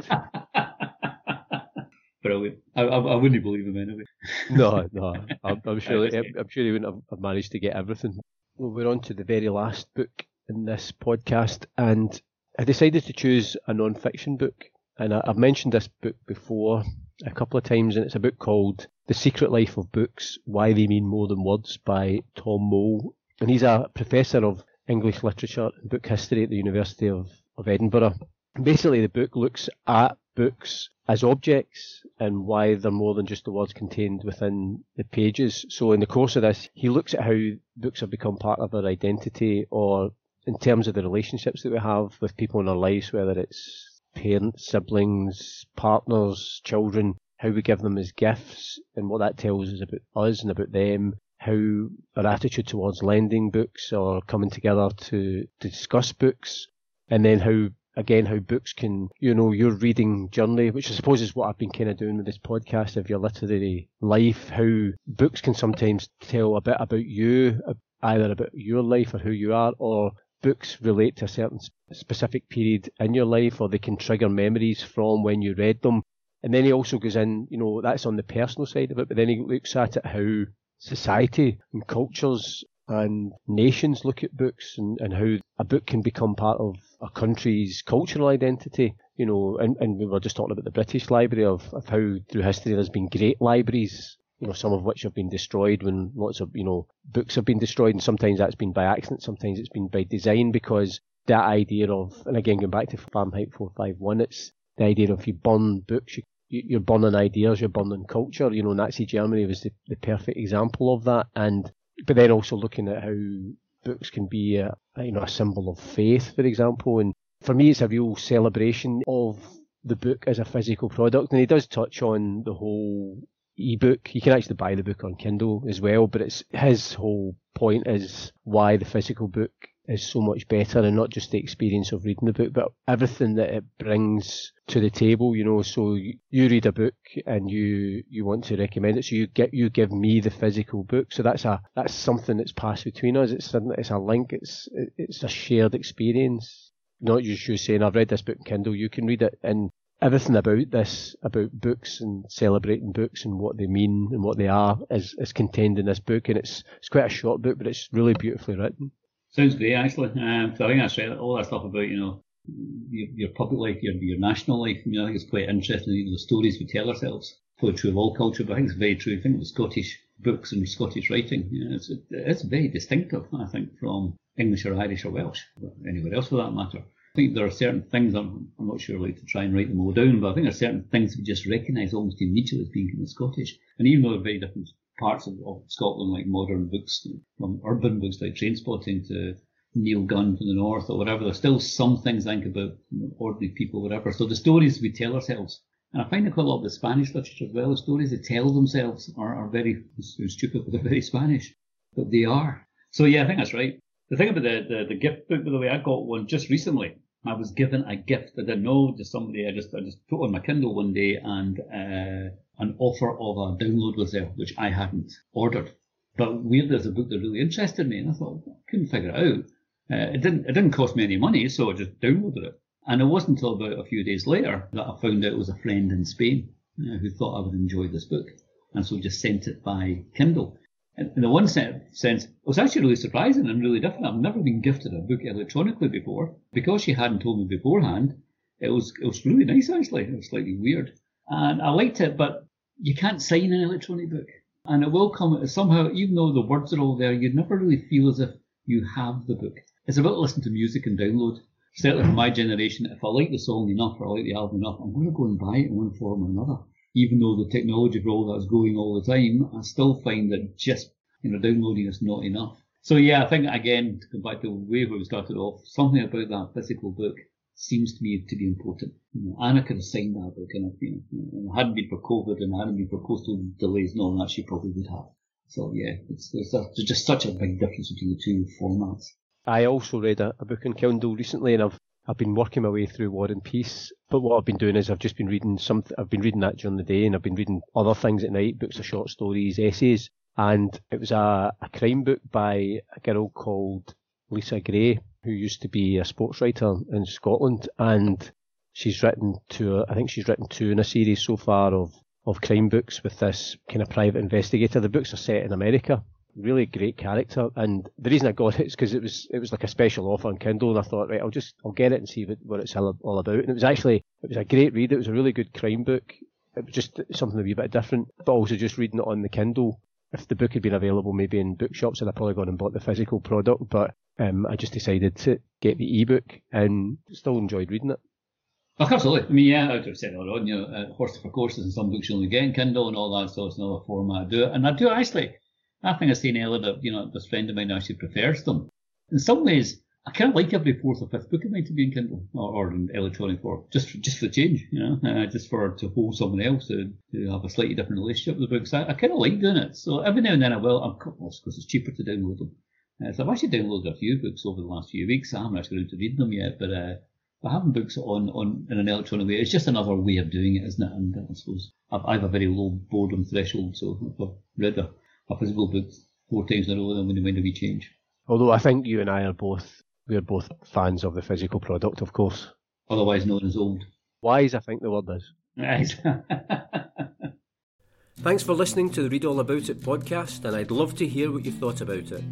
Brilliant. I, I, I, wouldn't believe him anyway. no, no. I'm, I'm sure. I'm sure he wouldn't have managed to get everything. Well, we're on to the very last book in this podcast, and I decided to choose a non-fiction book. And I, I've mentioned this book before a couple of times, and it's a book called The Secret Life of Books Why They Mean More Than Words by Tom Mole. And he's a professor of English literature and book history at the University of, of Edinburgh. Basically, the book looks at books as objects and why they're more than just the words contained within the pages. So, in the course of this, he looks at how books have become part of our identity or in terms of the relationships that we have with people in our lives, whether it's parents, siblings, partners, children, how we give them as gifts, and what that tells us about us and about them, how our attitude towards lending books or coming together to, to discuss books, and then how again how books can you know your reading journey which i suppose is what i've been kind of doing with this podcast of your literary life how books can sometimes tell a bit about you either about your life or who you are or books relate to a certain specific period in your life or they can trigger memories from when you read them. And then he also goes in, you know, that's on the personal side of it, but then he looks at it how society and cultures and nations look at books and, and how a book can become part of a country's cultural identity. You know, and, and we were just talking about the British Library of, of how through history there's been great libraries you know, some of which have been destroyed when lots of, you know, books have been destroyed and sometimes that's been by accident, sometimes it's been by design because that idea of, and again going back to Fahrenheit 451, it's the idea of if you burn books, you, you're burning ideas, you're burning culture. You know, Nazi Germany was the, the perfect example of that. And, but then also looking at how books can be a, you know, a symbol of faith, for example. And for me, it's a real celebration of the book as a physical product. And he does touch on the whole ebook. You can actually buy the book on Kindle as well, but it's his whole point is why the physical book is so much better and not just the experience of reading the book, but everything that it brings to the table, you know, so you read a book and you, you want to recommend it. So you get, you give me the physical book. So that's a, that's something that's passed between us. It's, it's a link. It's, it's a shared experience. Not just you saying, I've read this book in Kindle. You can read it in everything about this, about books and celebrating books and what they mean and what they are is, is contained in this book. And it's, it's quite a short book, but it's really beautifully written. Sounds great, actually. Um, so I think that's right. All that stuff about, you know, your, your public life, your, your national life. I mean, I think it's quite interesting, you know, the stories we tell ourselves. Probably true of all culture, but I think it's very true. I think the Scottish books and Scottish writing, you know, it's, it's very distinctive, I think, from English or Irish or Welsh, or anywhere else for that matter. I think there are certain things, I'm, I'm not sure like to try and write them all down, but I think there are certain things we just recognise almost immediately as being in the Scottish. And even though they're very different parts of, of Scotland, like modern books, from urban books like Trainspotting to Neil Gunn from the north or whatever. There's still some things I think about ordinary people, whatever. So the stories we tell ourselves, and I find that quite a lot of the Spanish literature as well, the stories they tell themselves are, are very stupid, but they're very Spanish. But they are. So yeah, I think that's right. The thing about the, the, the gift book, by the way, I got one just recently. I was given a gift. I didn't know, just somebody I just I just put on my Kindle one day and uh, an offer of a download was there, which I hadn't ordered. But weirdly, there's a book that really interested me, and I thought I couldn't figure it out. Uh, it didn't it didn't cost me any money, so I just downloaded it. And it wasn't until about a few days later that I found out it was a friend in Spain uh, who thought I would enjoy this book, and so just sent it by Kindle. In the one sense, it was actually really surprising and really different. I've never been gifted a book electronically before because she hadn't told me beforehand. It was it was really nice actually. It was slightly weird, and I liked it, but you can't sign an electronic book, and it will come somehow. Even though the words are all there, you never really feel as if you have the book. It's about listening to music and download. Certainly for my generation, if I like the song enough or I like the album enough, I'm going to go and buy it in one form or another. Even though the technology for all that's going all the time, I still find that just you know downloading is not enough. So yeah, I think again to come back to way where we started off, something about that physical book seems to me to be important. You know, Anna could have signed that book, and you know, it hadn't been for COVID and hadn't been for postal delays, no, that she probably would have. So yeah, it's, a, just such a big difference between the two formats. I also read a, a book on Kindle recently, and I've I've been working my way through War and Peace. But what I've been doing is I've just been reading something. I've been reading that during the day, and I've been reading other things at night, books of short stories, essays. And it was a, a crime book by a girl called Lisa Gray, who used to be a sports writer in Scotland, and she's written two. I think she's written two in a series so far of of crime books with this kind of private investigator. The books are set in America, really great character. And the reason I got it is because it was it was like a special offer on Kindle, and I thought, right, I'll just I'll get it and see what, what it's all, all about. And it was actually it was a great read. It was a really good crime book. It was just something a wee bit different, but also just reading it on the Kindle. If the book had been available maybe in bookshops, I'd have probably gone and bought the physical product. But um, I just decided to get the ebook and still enjoyed reading it. Oh, absolutely. I mean, yeah, I would have said earlier on, you know, uh, horse for courses and some books you only get in Kindle and all that, so it's another format. I do it. And I do actually, I think I was saying earlier that, you know, this friend of mine actually prefers them. In some ways, I kind of like every fourth or fifth book of mine to be in Kindle or, or in electronic form, just for, just for change, you know, uh, just for to hold someone else to, to have a slightly different relationship with the books. I, I kind of like doing it. So every now and then I will, course, because it's cheaper to download them. Uh, so I've actually downloaded a few books over the last few weeks. I haven't actually got to read them yet, but uh, but having books on, on in an electronic way, it's just another way of doing it, isn't it? And I suppose I've, I have a very low boredom threshold, so I've read a, a physical book four times in a row, then when when do we change? Although I think you and I are both we are both fans of the physical product, of course. Otherwise known as old. Wise, I think the word is. Right. Thanks for listening to the Read All About It podcast, and I'd love to hear what you thought about it.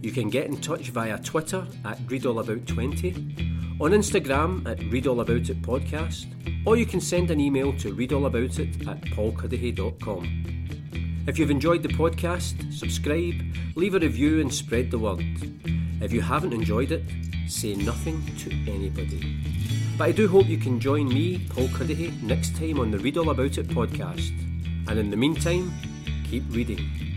You can get in touch via Twitter at ReadAllAbout20, on Instagram at ReadAllAboutIt podcast, or you can send an email to readallaboutit at paulcuddihy.com. If you've enjoyed the podcast, subscribe, leave a review, and spread the word. If you haven't enjoyed it, say nothing to anybody. But I do hope you can join me, Paul Cuddihy, next time on the Read All About It podcast. And in the meantime, keep reading.